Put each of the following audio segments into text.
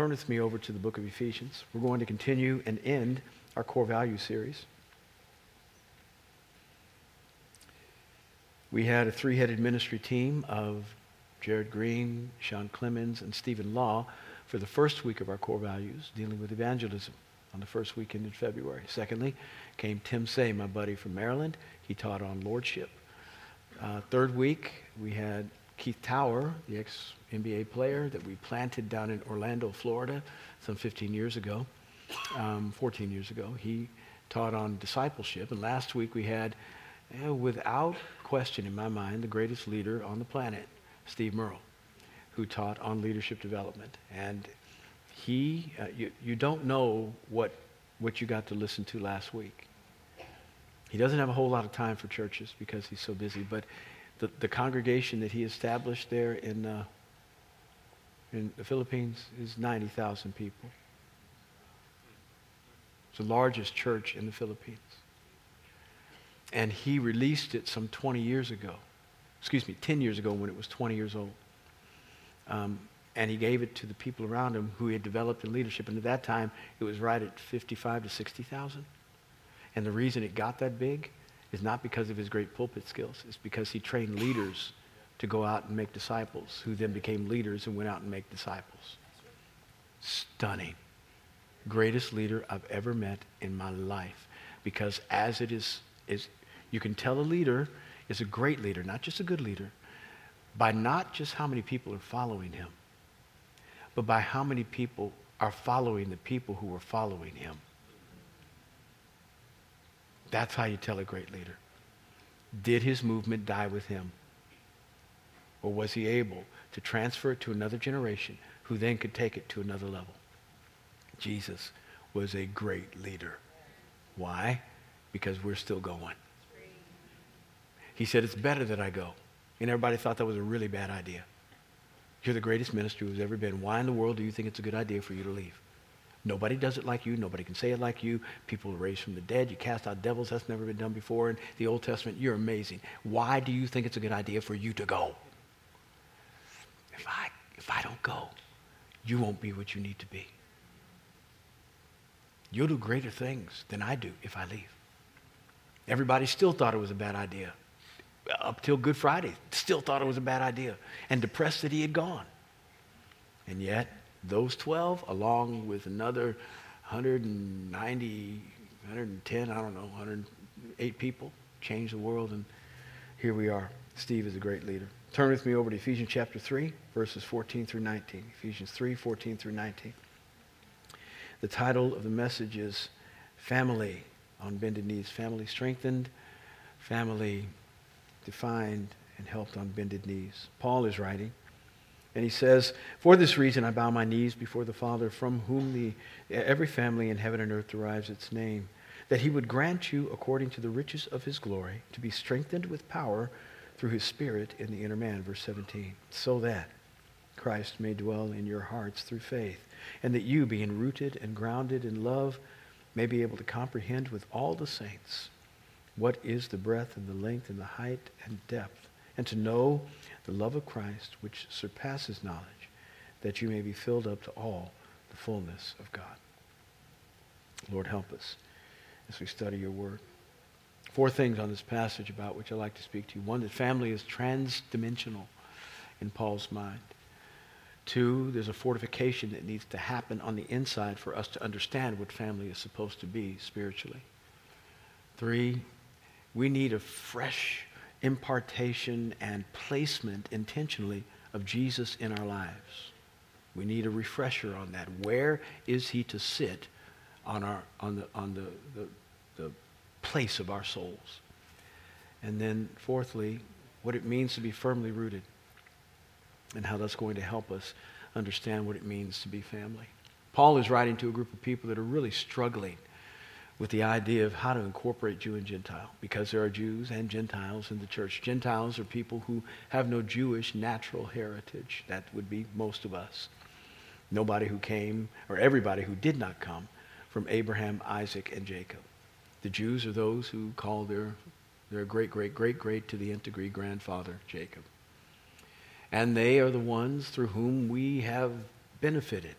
turn with me over to the book of Ephesians. We're going to continue and end our core value series. We had a three headed ministry team of Jared Green, Sean Clemens, and Stephen Law for the first week of our core values, dealing with evangelism on the first weekend in February. Secondly, came Tim Say, my buddy from Maryland. He taught on lordship. Uh, third week, we had Keith Tower, the ex NBA player that we planted down in Orlando, Florida, some 15 years ago, um, 14 years ago. He taught on discipleship. And last week we had, uh, without question in my mind, the greatest leader on the planet, Steve Murrell, who taught on leadership development. And he, uh, you, you don't know what, what you got to listen to last week. He doesn't have a whole lot of time for churches because he's so busy, but the, the congregation that he established there in, uh, in the Philippines is 90,000 people. It's the largest church in the Philippines. And he released it some 20 years ago. Excuse me, 10 years ago when it was 20 years old. Um, and he gave it to the people around him who he had developed in leadership. And at that time, it was right at 55 to 60,000. And the reason it got that big is not because of his great pulpit skills. It's because he trained leaders to go out and make disciples, who then became leaders and went out and make disciples. Stunning. Greatest leader I've ever met in my life. Because as it is, is you can tell a leader is a great leader, not just a good leader, by not just how many people are following him, but by how many people are following the people who are following him. That's how you tell a great leader. Did his movement die with him? Or was he able to transfer it to another generation who then could take it to another level? Jesus was a great leader. Why? Because we're still going. He said, It's better that I go. And everybody thought that was a really bad idea. You're the greatest minister who's ever been. Why in the world do you think it's a good idea for you to leave? Nobody does it like you. Nobody can say it like you. People are raised from the dead. You cast out devils. That's never been done before in the Old Testament. You're amazing. Why do you think it's a good idea for you to go? If I, if I don't go, you won't be what you need to be. You'll do greater things than I do if I leave. Everybody still thought it was a bad idea. Up till Good Friday, still thought it was a bad idea and depressed that he had gone. And yet, those 12, along with another 190, 110, I don't know, 108 people, changed the world, and here we are. Steve is a great leader. Turn with me over to Ephesians chapter 3, verses 14 through 19. Ephesians 3, 14 through 19. The title of the message is Family on Bended Knees. Family strengthened, family defined, and helped on bended knees. Paul is writing. And he says, For this reason I bow my knees before the Father, from whom the, every family in heaven and earth derives its name, that he would grant you, according to the riches of his glory, to be strengthened with power through his Spirit in the inner man. Verse 17. So that Christ may dwell in your hearts through faith, and that you, being rooted and grounded in love, may be able to comprehend with all the saints what is the breadth and the length and the height and depth, and to know the love of Christ, which surpasses knowledge, that you may be filled up to all the fullness of God. Lord, help us as we study your word. Four things on this passage about which I'd like to speak to you. One, that family is transdimensional in Paul's mind. Two, there's a fortification that needs to happen on the inside for us to understand what family is supposed to be spiritually. Three, we need a fresh impartation and placement intentionally of Jesus in our lives. We need a refresher on that. Where is he to sit on, our, on, the, on the, the, the place of our souls? And then, fourthly, what it means to be firmly rooted and how that's going to help us understand what it means to be family. Paul is writing to a group of people that are really struggling with the idea of how to incorporate Jew and Gentile because there are Jews and Gentiles in the church. Gentiles are people who have no Jewish natural heritage. That would be most of us. Nobody who came, or everybody who did not come from Abraham, Isaac, and Jacob. The Jews are those who call their, their great, great, great, great to the nth degree grandfather, Jacob. And they are the ones through whom we have benefited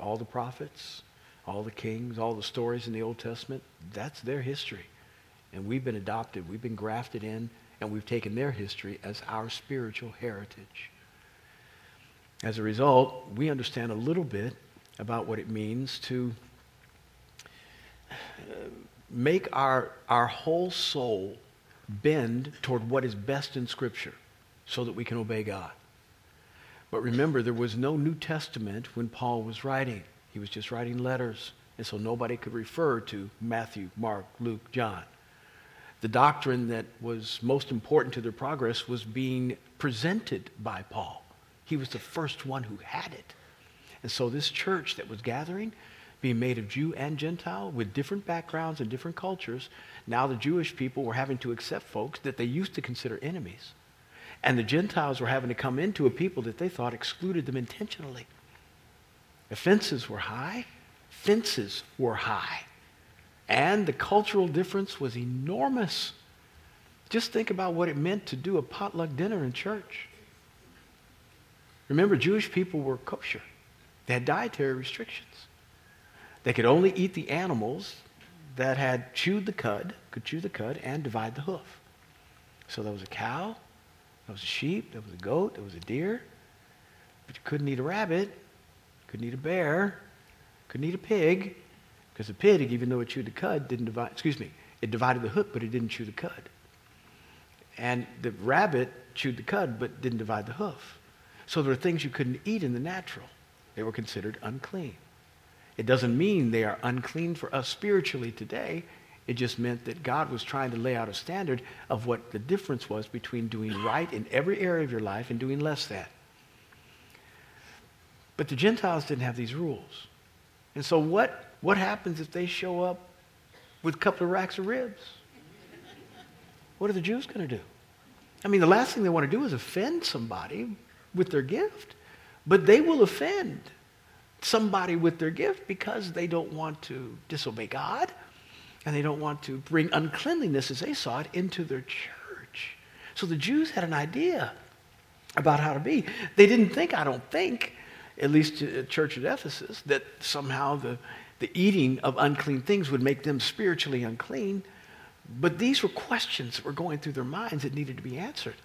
all the prophets, all the kings, all the stories in the Old Testament, that's their history. And we've been adopted, we've been grafted in, and we've taken their history as our spiritual heritage. As a result, we understand a little bit about what it means to uh, make our, our whole soul bend toward what is best in Scripture so that we can obey God. But remember, there was no New Testament when Paul was writing. He was just writing letters. And so nobody could refer to Matthew, Mark, Luke, John. The doctrine that was most important to their progress was being presented by Paul. He was the first one who had it. And so this church that was gathering, being made of Jew and Gentile with different backgrounds and different cultures, now the Jewish people were having to accept folks that they used to consider enemies. And the Gentiles were having to come into a people that they thought excluded them intentionally. Offenses were high, fences were high, and the cultural difference was enormous. Just think about what it meant to do a potluck dinner in church. Remember, Jewish people were kosher. They had dietary restrictions. They could only eat the animals that had chewed the cud, could chew the cud, and divide the hoof. So there was a cow, there was a sheep, there was a goat, there was a deer, but you couldn't eat a rabbit, couldn't eat a bear, couldn't eat a pig, because the pig, even though it chewed the cud, didn't divide, excuse me, it divided the hook, but it didn't chew the cud. And the rabbit chewed the cud, but didn't divide the hoof. So there are things you couldn't eat in the natural. They were considered unclean. It doesn't mean they are unclean for us spiritually today. It just meant that God was trying to lay out a standard of what the difference was between doing right in every area of your life and doing less than. But the Gentiles didn't have these rules. And so what, what happens if they show up with a couple of racks of ribs? What are the Jews going to do? I mean, the last thing they want to do is offend somebody with their gift. But they will offend somebody with their gift because they don't want to disobey God and they don't want to bring uncleanliness as they saw it into their church. So the Jews had an idea about how to be. They didn't think, I don't think, at least at church at Ephesus, that somehow the, the eating of unclean things would make them spiritually unclean. But these were questions that were going through their minds that needed to be answered.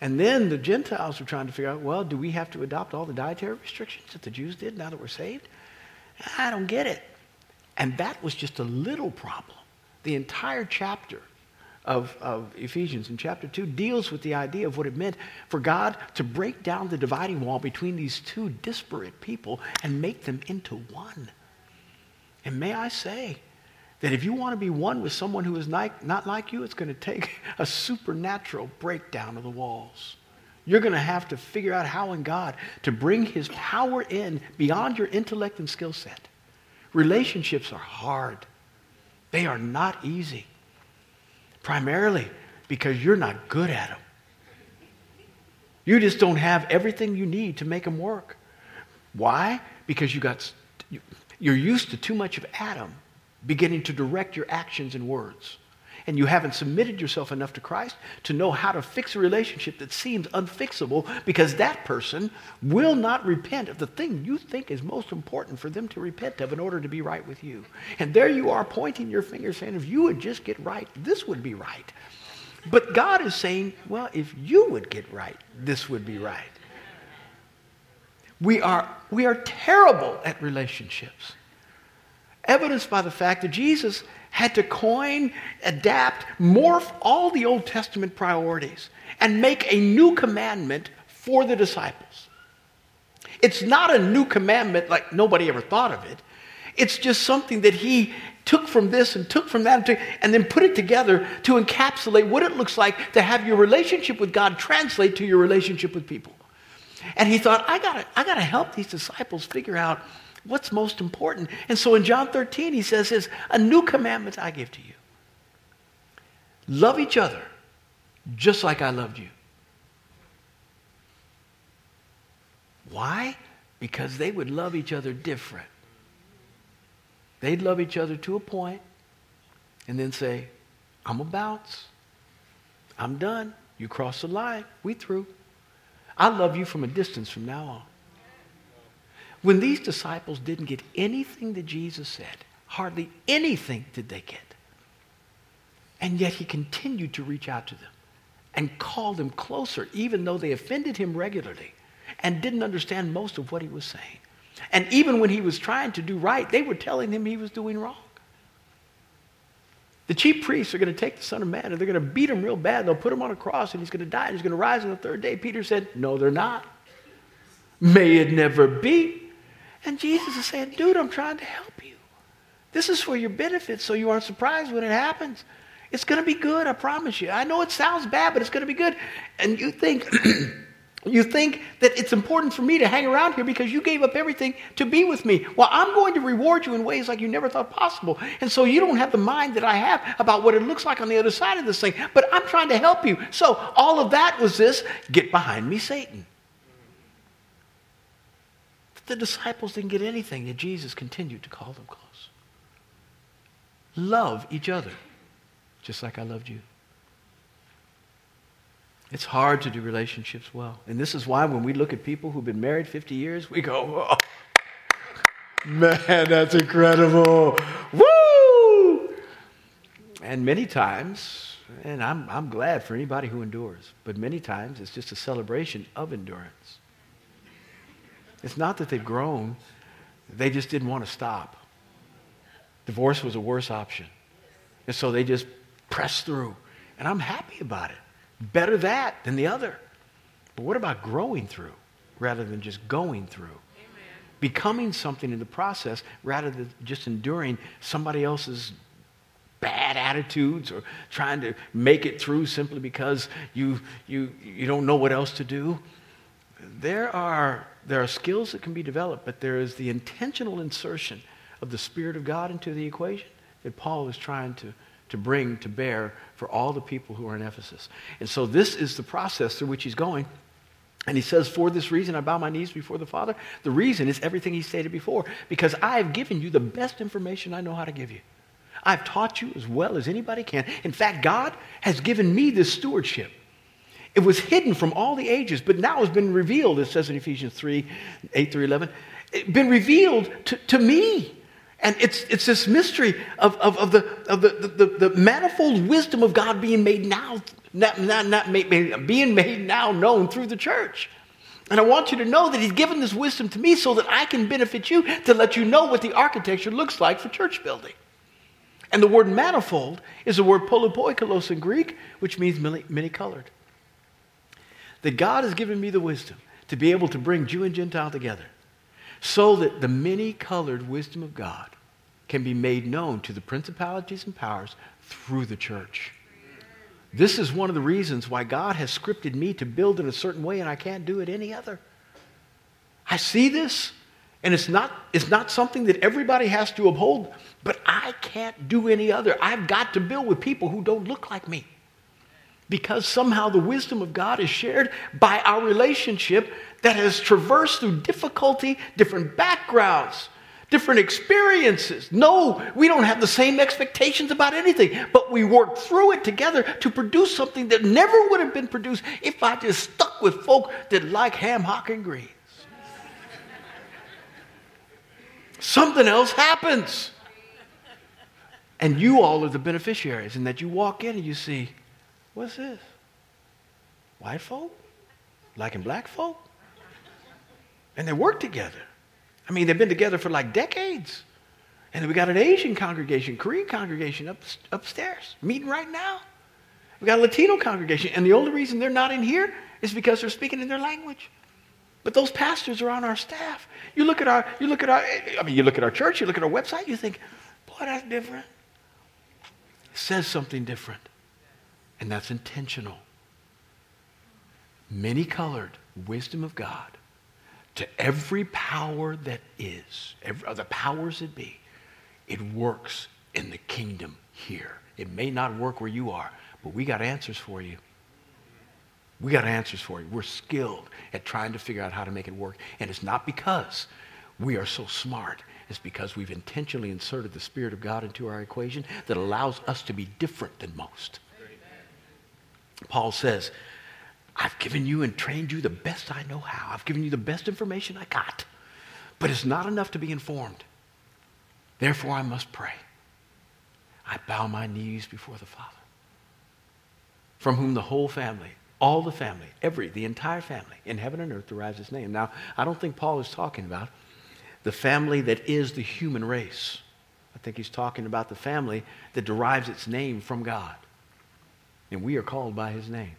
And then the Gentiles were trying to figure out, well, do we have to adopt all the dietary restrictions that the Jews did now that we're saved? I don't get it. And that was just a little problem. The entire chapter of, of Ephesians in chapter 2 deals with the idea of what it meant for God to break down the dividing wall between these two disparate people and make them into one. And may I say, that if you want to be one with someone who is not, not like you, it's going to take a supernatural breakdown of the walls. You're going to have to figure out how in God to bring his power in beyond your intellect and skill set. Relationships are hard. They are not easy. Primarily because you're not good at them. You just don't have everything you need to make them work. Why? Because you got you're used to too much of Adam beginning to direct your actions and words. And you haven't submitted yourself enough to Christ to know how to fix a relationship that seems unfixable because that person will not repent of the thing you think is most important for them to repent of in order to be right with you. And there you are pointing your finger saying, if you would just get right, this would be right. But God is saying, well, if you would get right, this would be right. We are, we are terrible at relationships evidenced by the fact that Jesus had to coin, adapt, morph all the Old Testament priorities and make a new commandment for the disciples. It's not a new commandment like nobody ever thought of it. It's just something that he took from this and took from that and then put it together to encapsulate what it looks like to have your relationship with God translate to your relationship with people. And he thought, I gotta, I gotta help these disciples figure out what's most important. And so in John 13, he says this, a new commandment I give to you. Love each other just like I loved you. Why? Because they would love each other different. They'd love each other to a point and then say, I'm a bounce. I'm done. You cross the line. We through. I love you from a distance from now on. When these disciples didn't get anything that Jesus said, hardly anything did they get. And yet he continued to reach out to them and call them closer, even though they offended him regularly and didn't understand most of what he was saying. And even when he was trying to do right, they were telling him he was doing wrong. The chief priests are going to take the Son of Man and they're going to beat him real bad. They'll put him on a cross and he's going to die and he's going to rise on the third day. Peter said, No, they're not. May it never be. And Jesus is saying, Dude, I'm trying to help you. This is for your benefit so you aren't surprised when it happens. It's going to be good, I promise you. I know it sounds bad, but it's going to be good. And you think. You think that it's important for me to hang around here because you gave up everything to be with me. Well, I'm going to reward you in ways like you never thought possible. And so you don't have the mind that I have about what it looks like on the other side of this thing. But I'm trying to help you. So all of that was this get behind me, Satan. The disciples didn't get anything, yet Jesus continued to call them close. Love each other, just like I loved you. It's hard to do relationships well. And this is why when we look at people who've been married 50 years, we go, oh, man, that's incredible. Woo! And many times, and I'm, I'm glad for anybody who endures, but many times it's just a celebration of endurance. It's not that they've grown, they just didn't want to stop. Divorce was a worse option. And so they just pressed through. And I'm happy about it. Better that than the other. But what about growing through rather than just going through? Amen. Becoming something in the process rather than just enduring somebody else's bad attitudes or trying to make it through simply because you, you, you don't know what else to do. There are, there are skills that can be developed, but there is the intentional insertion of the Spirit of God into the equation that Paul is trying to to bring to bear for all the people who are in Ephesus. And so this is the process through which he's going. And he says, For this reason, I bow my knees before the Father. The reason is everything he stated before, because I have given you the best information I know how to give you. I've taught you as well as anybody can. In fact, God has given me this stewardship. It was hidden from all the ages, but now has been revealed, it says in Ephesians 3 8 through 11. It's been revealed to, to me. And it's, it's this mystery of, of, of, the, of the, the, the, manifold wisdom of God being made now, not, not, not made, being made now known through the church. And I want you to know that He's given this wisdom to me so that I can benefit you to let you know what the architecture looks like for church building. And the word manifold is the word polypoikilos in Greek, which means many colored. That God has given me the wisdom to be able to bring Jew and Gentile together so that the many colored wisdom of God can be made known to the principalities and powers through the church. This is one of the reasons why God has scripted me to build in a certain way and I can't do it any other. I see this, and it's not, it's not something that everybody has to uphold, but I can't do any other. I've got to build with people who don't look like me. Because somehow the wisdom of God is shared by our relationship that has traversed through difficulty, different backgrounds, different experiences. No, we don't have the same expectations about anything, but we work through it together to produce something that never would have been produced if I just stuck with folk that like ham, hock, and greens. Something else happens. And you all are the beneficiaries, and that you walk in and you see, what's this? White folk? Liking black folk? And they work together. I mean, they've been together for like decades. And we got an Asian congregation, Korean congregation up, upstairs, meeting right now. We got a Latino congregation. And the only reason they're not in here is because they're speaking in their language. But those pastors are on our staff. You look at our, you look at our, I mean, you look at our church, you look at our website, you think, boy, that's different. It says something different. And that's intentional. Many colored wisdom of God to every power that is, every, the powers that be, it works in the kingdom here. It may not work where you are, but we got answers for you. We got answers for you. We're skilled at trying to figure out how to make it work. And it's not because we are so smart. It's because we've intentionally inserted the Spirit of God into our equation that allows us to be different than most. Paul says, I've given you and trained you the best I know how. I've given you the best information I got. But it's not enough to be informed. Therefore, I must pray. I bow my knees before the Father, from whom the whole family, all the family, every, the entire family in heaven and earth derives its name. Now, I don't think Paul is talking about the family that is the human race. I think he's talking about the family that derives its name from God. And we are called by his name.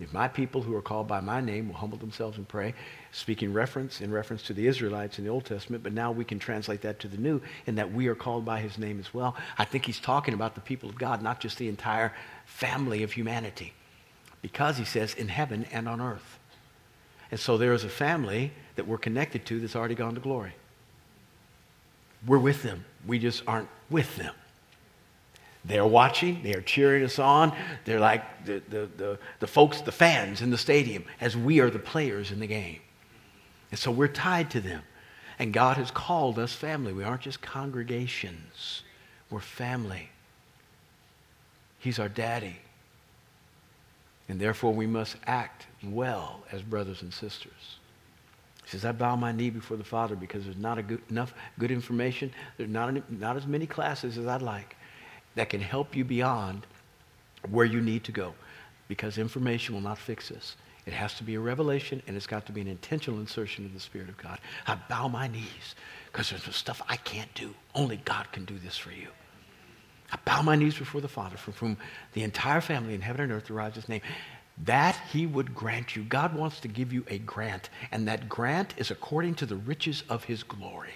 If my people who are called by my name will humble themselves and pray, speaking reference in reference to the Israelites in the Old Testament, but now we can translate that to the New in that we are called by his name as well. I think he's talking about the people of God, not just the entire family of humanity. Because he says in heaven and on earth. And so there is a family that we're connected to that's already gone to glory. We're with them. We just aren't with them. They're watching, they are cheering us on. They're like the, the, the, the, folks, the fans in the stadium, as we are the players in the game. And so we're tied to them. And God has called us family. We aren't just congregations, we're family. He's our daddy. And therefore, we must act well as brothers and sisters. He says, I bow my knee before the Father because there's not good, enough good information. There's not, not as many classes as I'd like that can help you beyond where you need to go because information will not fix this. It has to be a revelation and it's got to be an intentional insertion of the Spirit of God. I bow my knees because there's stuff I can't do. Only God can do this for you. I bow my knees before the Father, from whom the entire family in heaven and earth derives his name. That he would grant you. God wants to give you a grant, and that grant is according to the riches of his glory.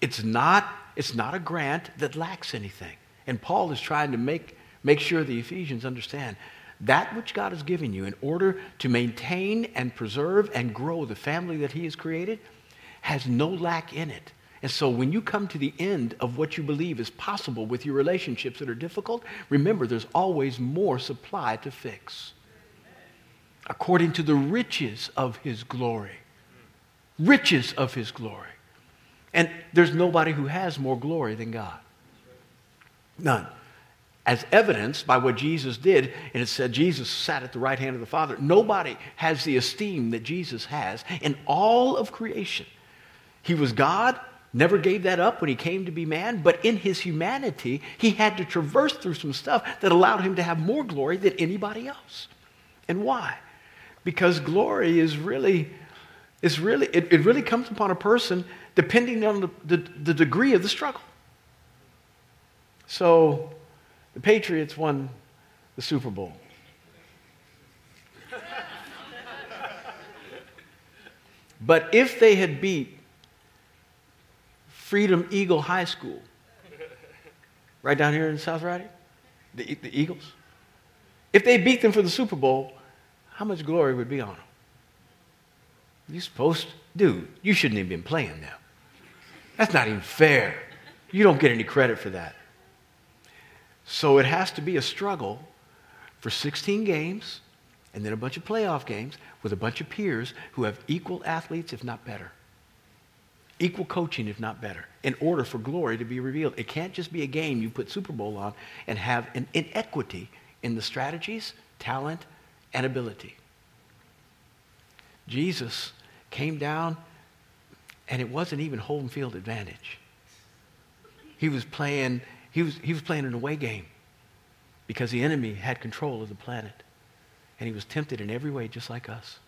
It's not, it's not a grant that lacks anything. And Paul is trying to make, make sure the Ephesians understand that which God has given you in order to maintain and preserve and grow the family that he has created has no lack in it. And so when you come to the end of what you believe is possible with your relationships that are difficult, remember there's always more supply to fix. According to the riches of his glory. Riches of his glory. And there's nobody who has more glory than God. None. As evidenced by what Jesus did, and it said Jesus sat at the right hand of the Father. Nobody has the esteem that Jesus has in all of creation. He was God, never gave that up when he came to be man, but in his humanity, he had to traverse through some stuff that allowed him to have more glory than anybody else. And why? Because glory is really, is really it, it really comes upon a person depending on the, the, the degree of the struggle. So the Patriots won the Super Bowl. but if they had beat Freedom Eagle High School, right down here in South Riding, the, the Eagles, if they beat them for the Super Bowl, how much glory would be on them? You supposed, to. dude, you shouldn't have been playing now. That's not even fair. You don't get any credit for that. So it has to be a struggle for 16 games and then a bunch of playoff games with a bunch of peers who have equal athletes, if not better. Equal coaching, if not better, in order for glory to be revealed. It can't just be a game you put Super Bowl on and have an inequity in the strategies, talent, and ability. Jesus came down and it wasn't even home field advantage. He was playing, he was, he was playing an away game because the enemy had control of the planet. And he was tempted in every way just like us.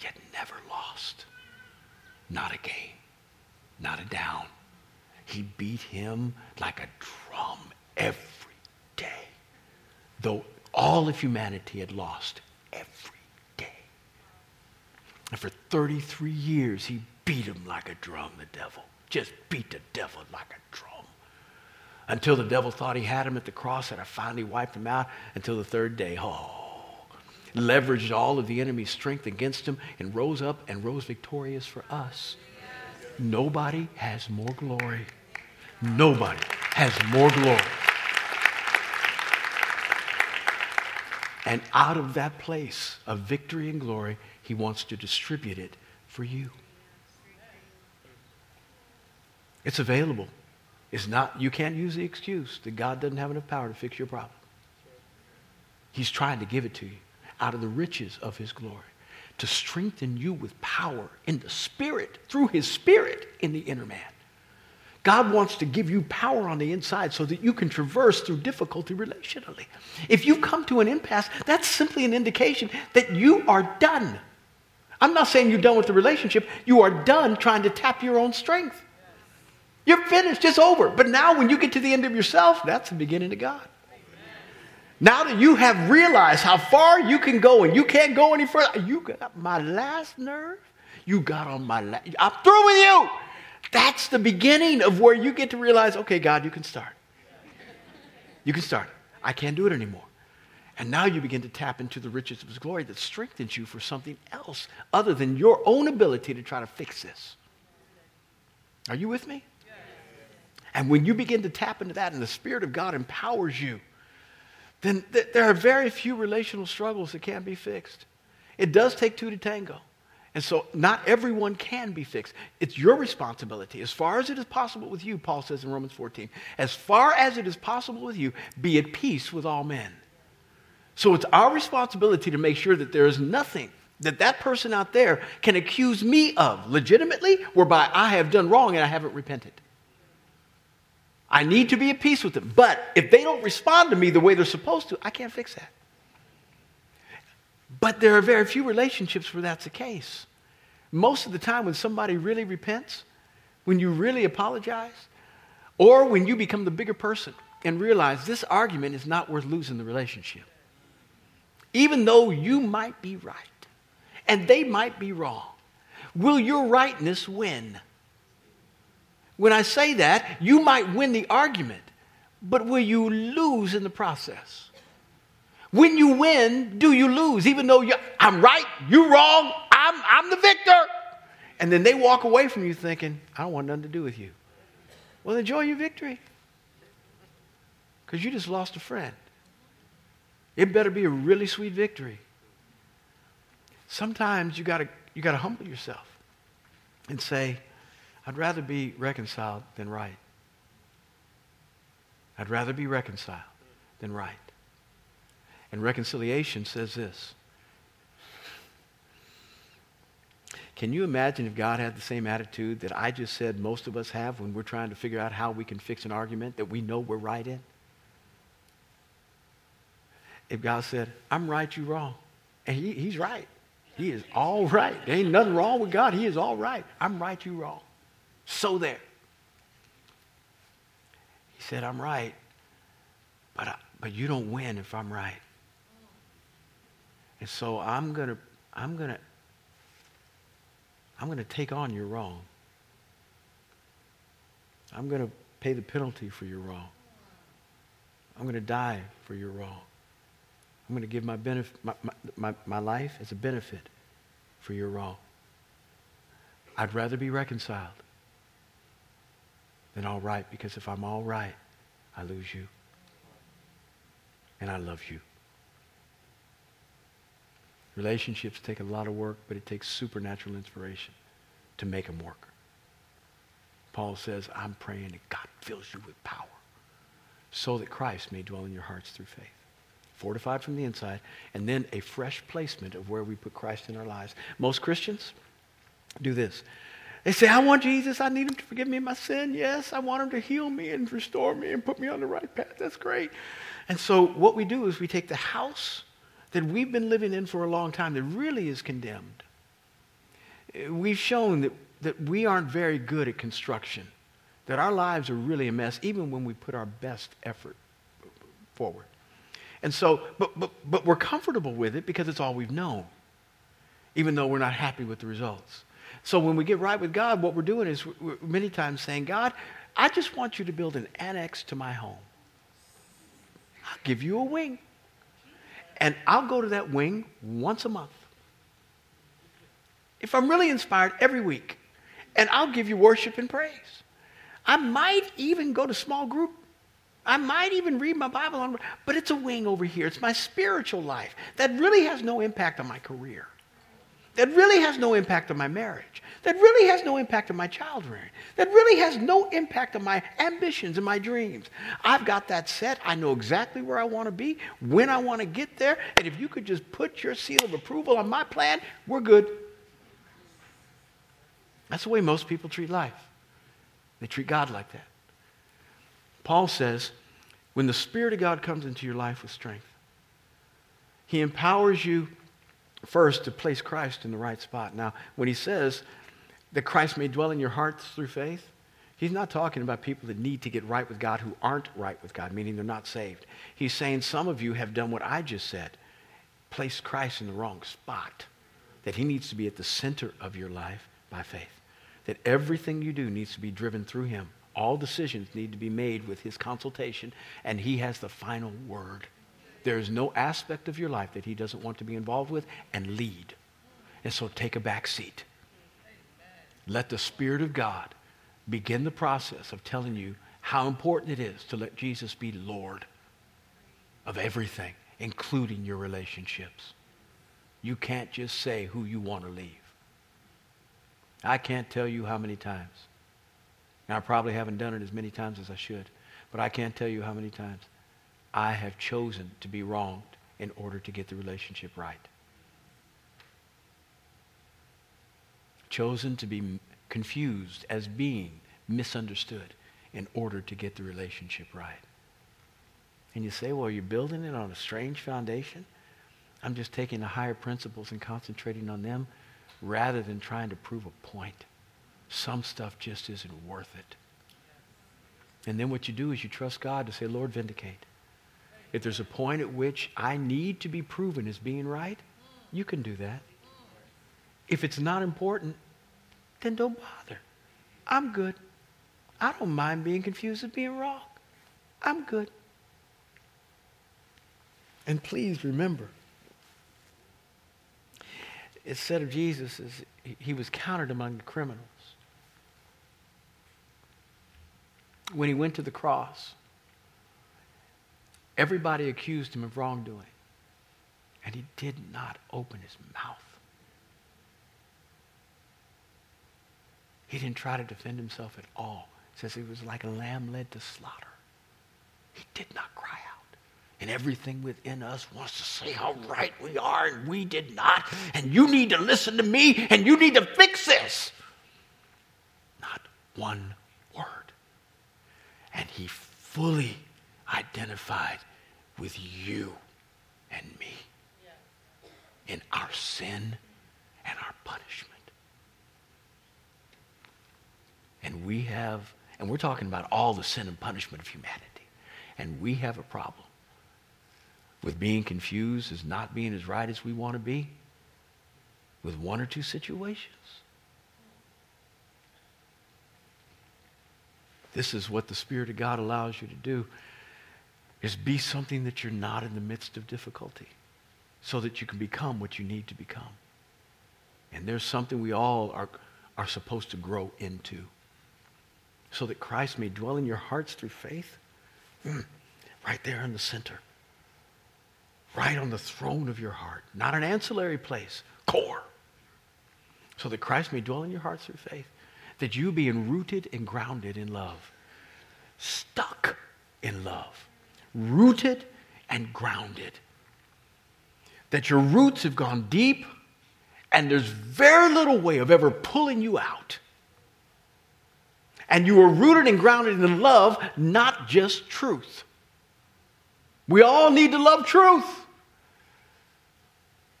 Yet never lost. Not a game. Not a down. He beat him like a drum every day. Though all of humanity had lost every and for 33 years, he beat him like a drum, the devil. Just beat the devil like a drum. Until the devil thought he had him at the cross, and I finally wiped him out until the third day. Oh. Leveraged all of the enemy's strength against him and rose up and rose victorious for us. Nobody has more glory. Nobody has more glory. And out of that place of victory and glory, he wants to distribute it for you. It's available. It's not, you can't use the excuse that God doesn't have enough power to fix your problem. He's trying to give it to you out of the riches of his glory. to strengthen you with power in the Spirit, through His Spirit in the inner man. God wants to give you power on the inside so that you can traverse through difficulty relationally. If you come to an impasse, that's simply an indication that you are done. I'm not saying you're done with the relationship, you are done trying to tap your own strength. You're finished, it's over. But now, when you get to the end of yourself, that's the beginning of God. Now that you have realized how far you can go and you can't go any further, you got my last nerve. You got on my last. I'm through with you. That's the beginning of where you get to realize, okay, God, you can start. You can start. I can't do it anymore. And now you begin to tap into the riches of His glory that strengthens you for something else other than your own ability to try to fix this. Are you with me? And when you begin to tap into that and the Spirit of God empowers you, then th- there are very few relational struggles that can be fixed. It does take two to tango. And so not everyone can be fixed. It's your responsibility. As far as it is possible with you, Paul says in Romans 14, as far as it is possible with you, be at peace with all men. So it's our responsibility to make sure that there is nothing that that person out there can accuse me of legitimately whereby I have done wrong and I haven't repented. I need to be at peace with them. But if they don't respond to me the way they're supposed to, I can't fix that. But there are very few relationships where that's the case. Most of the time, when somebody really repents, when you really apologize, or when you become the bigger person and realize this argument is not worth losing the relationship, even though you might be right and they might be wrong, will your rightness win? When I say that, you might win the argument, but will you lose in the process? When you win, do you lose? Even though I'm right, you're wrong, I'm, I'm the victor. And then they walk away from you thinking, I don't want nothing to do with you. Well, enjoy your victory. Because you just lost a friend. It better be a really sweet victory. Sometimes you gotta you gotta humble yourself and say, I'd rather be reconciled than right. I'd rather be reconciled than right. And reconciliation says this. Can you imagine if God had the same attitude that I just said most of us have when we're trying to figure out how we can fix an argument that we know we're right in? If God said, I'm right, you wrong. And he, he's right. He is all right. There ain't nothing wrong with God. He is all right. I'm right, you wrong. So there. He said, I'm right, but, I, but you don't win if I'm right. And so I'm going to, I'm going to, I'm going to take on your wrong. I'm going to pay the penalty for your wrong. I'm going to die for your wrong. I'm going to give my, benefit, my, my, my, my life as a benefit for your wrong. I'd rather be reconciled than all right because if I'm all right, I lose you. And I love you. Relationships take a lot of work, but it takes supernatural inspiration to make them work. Paul says, I'm praying that God fills you with power so that Christ may dwell in your hearts through faith. Fortified from the inside, and then a fresh placement of where we put Christ in our lives. Most Christians do this. They say, I want Jesus. I need him to forgive me of my sin. Yes, I want him to heal me and restore me and put me on the right path. That's great. And so what we do is we take the house that we've been living in for a long time that really is condemned. We've shown that, that we aren't very good at construction, that our lives are really a mess, even when we put our best effort forward. And so, but, but, but we're comfortable with it because it's all we've known, even though we're not happy with the results. So when we get right with God, what we're doing is we're many times saying, God, I just want you to build an annex to my home. I'll give you a wing. And I'll go to that wing once a month. If I'm really inspired, every week. And I'll give you worship and praise. I might even go to small group. I might even read my Bible, but it's a wing over here. It's my spiritual life that really has no impact on my career that really has no impact on my marriage. that really has no impact on my child rearing, that really has no impact on my ambitions and my dreams. I've got that set. I know exactly where I want to be, when I want to get there, and if you could just put your seal of approval on my plan, we're good. That's the way most people treat life. They treat God like that. Paul says, when the Spirit of God comes into your life with strength, He empowers you first to place Christ in the right spot. Now, when he says that Christ may dwell in your hearts through faith, he's not talking about people that need to get right with God who aren't right with God, meaning they're not saved. He's saying some of you have done what I just said placed Christ in the wrong spot, that he needs to be at the center of your life by faith, that everything you do needs to be driven through him. All decisions need to be made with his consultation, and he has the final word. There is no aspect of your life that he doesn't want to be involved with and lead. And so take a back seat. Let the Spirit of God begin the process of telling you how important it is to let Jesus be Lord of everything, including your relationships. You can't just say who you want to leave. I can't tell you how many times. I probably haven't done it as many times as I should, but I can't tell you how many times I have chosen to be wronged in order to get the relationship right. Chosen to be confused as being misunderstood in order to get the relationship right. And you say, well, you're building it on a strange foundation? I'm just taking the higher principles and concentrating on them rather than trying to prove a point. Some stuff just isn't worth it. And then what you do is you trust God to say, Lord, vindicate. If there's a point at which I need to be proven as being right, you can do that. If it's not important, then don't bother. I'm good. I don't mind being confused as being wrong. I'm good. And please remember, it said of Jesus is he was counted among the criminals. When he went to the cross, Everybody accused him of wrongdoing. And he did not open his mouth. He didn't try to defend himself at all. It says he was like a lamb led to slaughter. He did not cry out. And everything within us wants to say how right we are, and we did not. And you need to listen to me, and you need to fix this. Not one. And he fully identified with you and me in our sin and our punishment. And we have, and we're talking about all the sin and punishment of humanity. And we have a problem with being confused as not being as right as we want to be with one or two situations. This is what the Spirit of God allows you to do is be something that you're not in the midst of difficulty so that you can become what you need to become. And there's something we all are, are supposed to grow into so that Christ may dwell in your hearts through faith. Right there in the center. Right on the throne of your heart. Not an ancillary place, core. So that Christ may dwell in your hearts through faith. That you being rooted and grounded in love. Stuck in love rooted and grounded. That your roots have gone deep and there's very little way of ever pulling you out. And you are rooted and grounded in love, not just truth. We all need to love truth.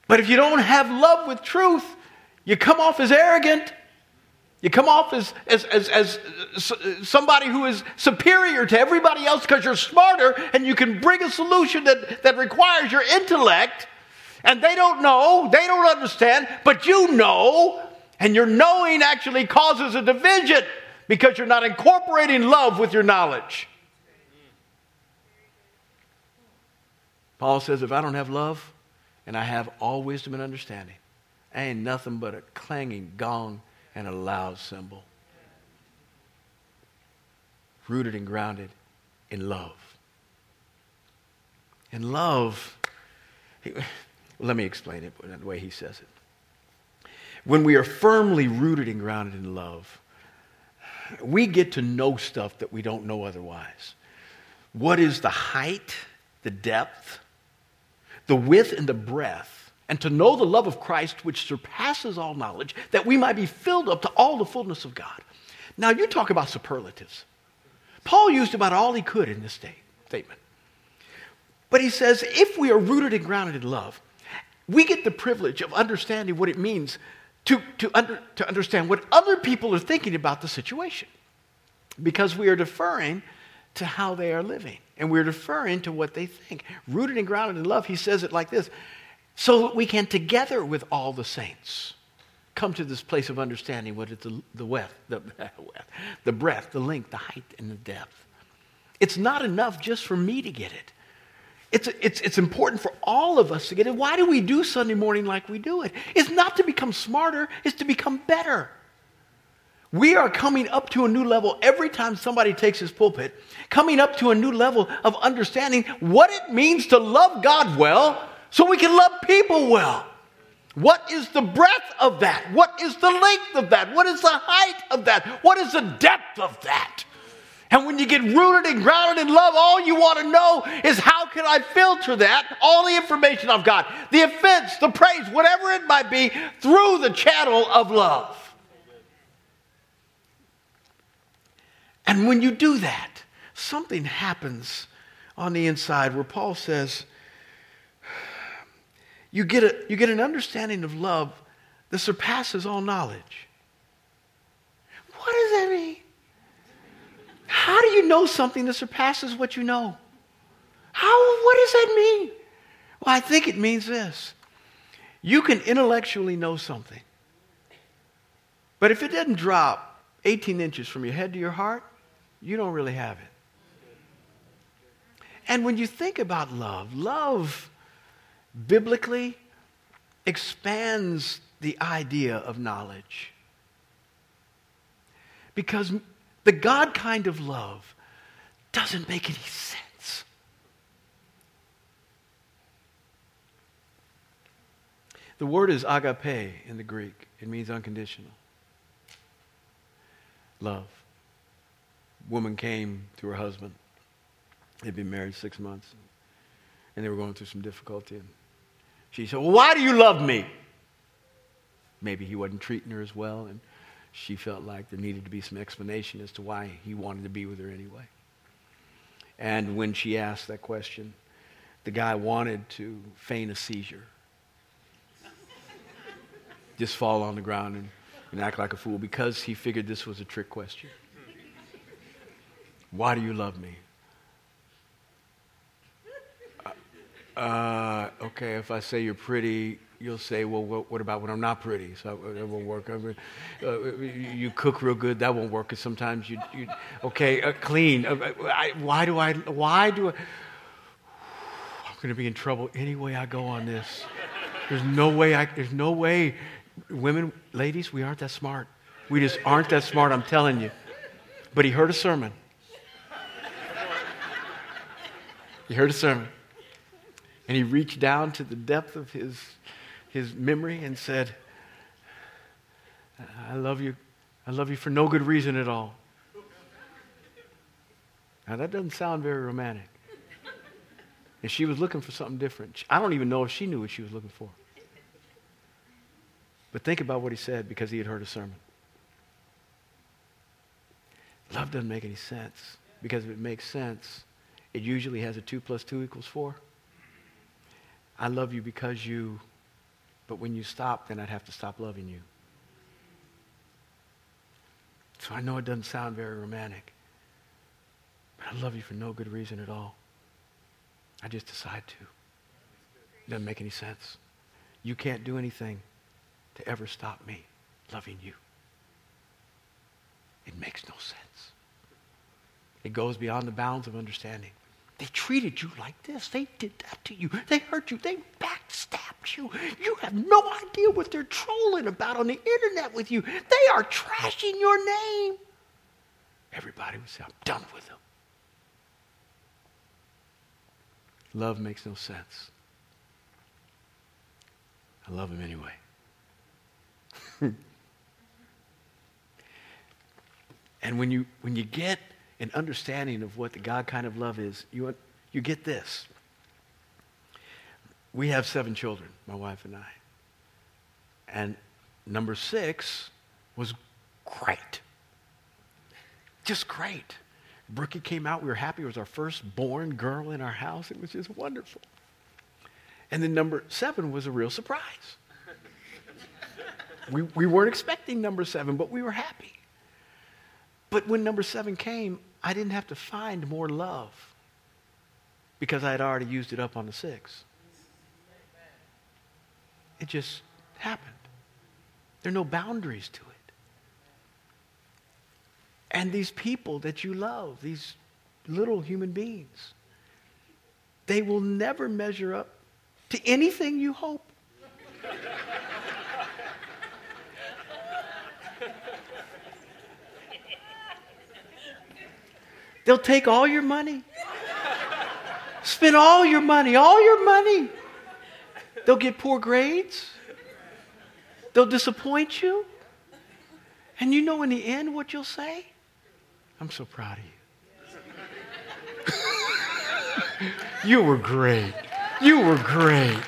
But if you don't have love with truth, you come off as arrogant you come off as, as, as, as uh, uh, somebody who is superior to everybody else because you're smarter and you can bring a solution that, that requires your intellect. And they don't know, they don't understand, but you know. And your knowing actually causes a division because you're not incorporating love with your knowledge. Paul says, if I don't have love and I have all wisdom and understanding, I ain't nothing but a clanging gong and a loud cymbal. Rooted and grounded in love. In love, let me explain it the way he says it. when we are firmly rooted and grounded in love, we get to know stuff that we don't know otherwise. What is the height, the depth, the width, and the breadth, and to know the love of Christ which surpasses all knowledge, that we might be filled up to all the fullness of God. Now, you talk about superlatives. Paul used about all he could in this statement. But he says, if we are rooted and grounded in love, we get the privilege of understanding what it means to, to, under, to understand what other people are thinking about the situation. Because we are deferring to how they are living. And we're deferring to what they think. Rooted and grounded in love, he says it like this so that we can, together with all the saints, come to this place of understanding what is the, the, width, the, the breadth, the length, the height, and the depth. It's not enough just for me to get it. It's, it's, it's important for all of us to get it. Why do we do Sunday morning like we do it? It's not to become smarter, it's to become better. We are coming up to a new level every time somebody takes his pulpit, coming up to a new level of understanding what it means to love God well so we can love people well. What is the breadth of that? What is the length of that? What is the height of that? What is the depth of that? And when you get rooted and grounded in love, all you want to know is how can I filter that, all the information I've got, the offense, the praise, whatever it might be, through the channel of love. And when you do that, something happens on the inside where Paul says, you get, a, you get an understanding of love that surpasses all knowledge. What does that mean? How do you know something that surpasses what you know? How, what does that mean? Well, I think it means this. You can intellectually know something, but if it doesn't drop 18 inches from your head to your heart, you don't really have it. And when you think about love, love biblically expands the idea of knowledge. Because the God kind of love doesn't make any sense. The word is agape in the Greek. It means unconditional. Love. Woman came to her husband. They'd been married six months, and they were going through some difficulty. She said, Well, why do you love me? Maybe he wasn't treating her as well, and she felt like there needed to be some explanation as to why he wanted to be with her anyway. And when she asked that question, the guy wanted to feign a seizure. Just fall on the ground and, and act like a fool because he figured this was a trick question. Why do you love me? Uh, okay, if I say you're pretty, you'll say, well, what, what about when I'm not pretty? So that won't work. Uh, you cook real good, that won't work. Because sometimes you, you okay, uh, clean. Uh, I, why do I? Why do I? I'm going to be in trouble any way I go on this. There's no way. I, there's no way. Women, ladies, we aren't that smart. We just aren't that smart. I'm telling you. But he heard a sermon. He heard a sermon. And he reached down to the depth of his, his memory and said, I love you. I love you for no good reason at all. Now, that doesn't sound very romantic. And she was looking for something different. I don't even know if she knew what she was looking for. But think about what he said because he had heard a sermon. Love doesn't make any sense because if it makes sense, it usually has a 2 plus 2 equals 4. I love you because you, but when you stop, then I'd have to stop loving you. So I know it doesn't sound very romantic, but I love you for no good reason at all. I just decide to. It doesn't make any sense. You can't do anything to ever stop me loving you. It makes no sense. It goes beyond the bounds of understanding. They treated you like this. They did that to you. They hurt you. They backstabbed you. You have no idea what they're trolling about on the internet with you. They are trashing your name. Everybody would say, I'm done with them. Love makes no sense. I love him anyway. and when you, when you get an understanding of what the God kind of love is, you, you get this. We have seven children, my wife and I. And number six was great. Just great. Brookie came out. We were happy. It was our first born girl in our house. It was just wonderful. And then number seven was a real surprise. we, we weren't expecting number seven, but we were happy. But when number seven came, I didn't have to find more love because I had already used it up on the six. It just happened. There are no boundaries to it. And these people that you love, these little human beings, they will never measure up to anything you hope. They'll take all your money, spend all your money, all your money. They'll get poor grades. They'll disappoint you. And you know in the end what you'll say? I'm so proud of you. you were great. You were great.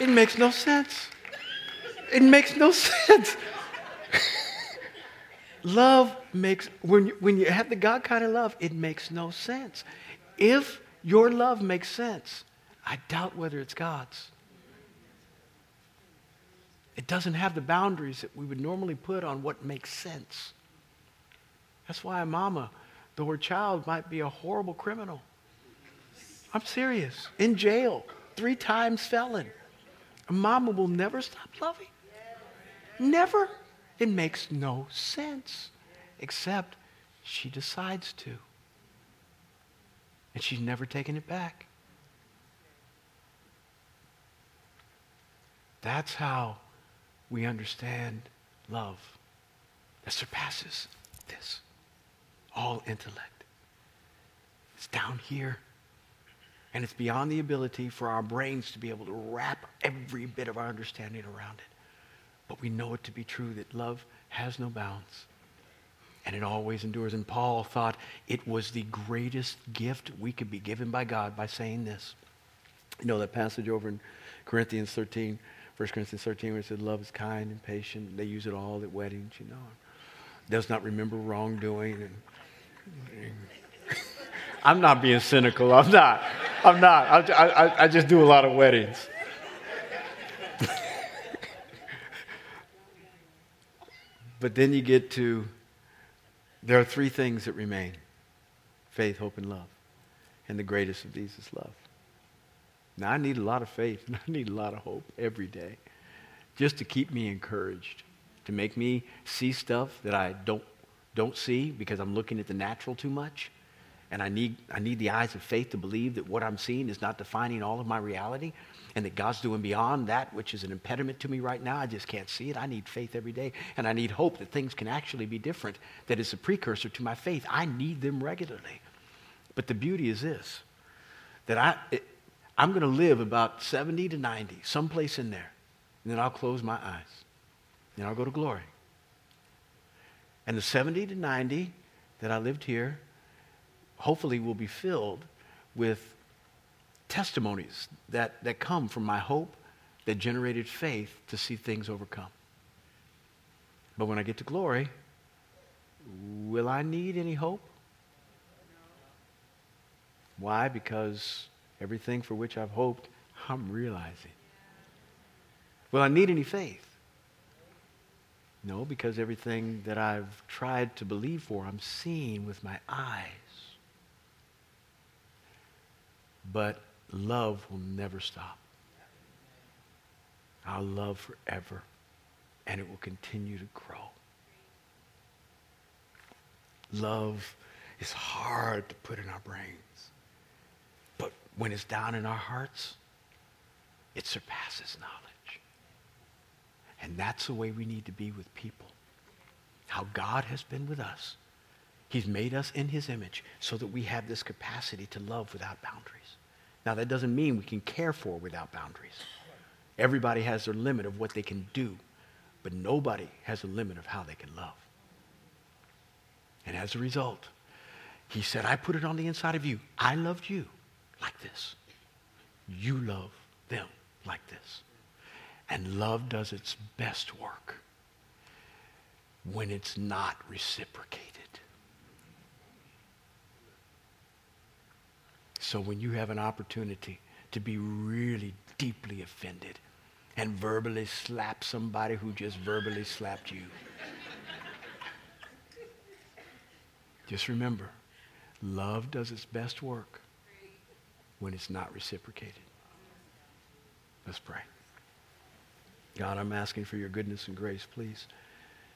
It makes no sense. It makes no sense. Love makes, when you, when you have the God kind of love, it makes no sense. If your love makes sense, I doubt whether it's God's. It doesn't have the boundaries that we would normally put on what makes sense. That's why a mama, though her child might be a horrible criminal, I'm serious, in jail, three times felon, a mama will never stop loving. Never. It makes no sense, except she decides to. And she's never taken it back. That's how we understand love that surpasses this all intellect. It's down here. And it's beyond the ability for our brains to be able to wrap every bit of our understanding around it. But we know it to be true that love has no bounds and it always endures. And Paul thought it was the greatest gift we could be given by God by saying this. You know that passage over in Corinthians 13, 1 Corinthians 13, where it said, Love is kind and patient. They use it all at weddings, you know. Does not remember wrongdoing and I'm not being cynical. I'm not. I'm not. I, I, I just do a lot of weddings. But then you get to there are three things that remain faith, hope, and love. And the greatest of these is love. Now, I need a lot of faith and I need a lot of hope every day just to keep me encouraged, to make me see stuff that I don't don't see because I'm looking at the natural too much. And I need, I need the eyes of faith to believe that what I'm seeing is not defining all of my reality and that God's doing beyond that, which is an impediment to me right now. I just can't see it. I need faith every day. And I need hope that things can actually be different, that is a precursor to my faith. I need them regularly. But the beauty is this that I, it, I'm going to live about 70 to 90, someplace in there. And then I'll close my eyes. And I'll go to glory. And the 70 to 90 that I lived here hopefully will be filled with testimonies that, that come from my hope that generated faith to see things overcome. But when I get to glory, will I need any hope? Why? Because everything for which I've hoped, I'm realizing. Will I need any faith? No, because everything that I've tried to believe for, I'm seeing with my eyes. But love will never stop. Our love forever, and it will continue to grow. Love is hard to put in our brains, but when it's down in our hearts, it surpasses knowledge. And that's the way we need to be with people. How God has been with us. He's made us in his image so that we have this capacity to love without boundaries. Now, that doesn't mean we can care for without boundaries. Everybody has their limit of what they can do, but nobody has a limit of how they can love. And as a result, he said, I put it on the inside of you. I loved you like this. You love them like this. And love does its best work when it's not reciprocated. So when you have an opportunity to be really deeply offended and verbally slap somebody who just verbally slapped you, just remember, love does its best work when it's not reciprocated. Let's pray. God, I'm asking for your goodness and grace, please,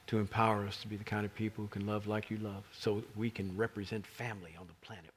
to empower us to be the kind of people who can love like you love so we can represent family on the planet.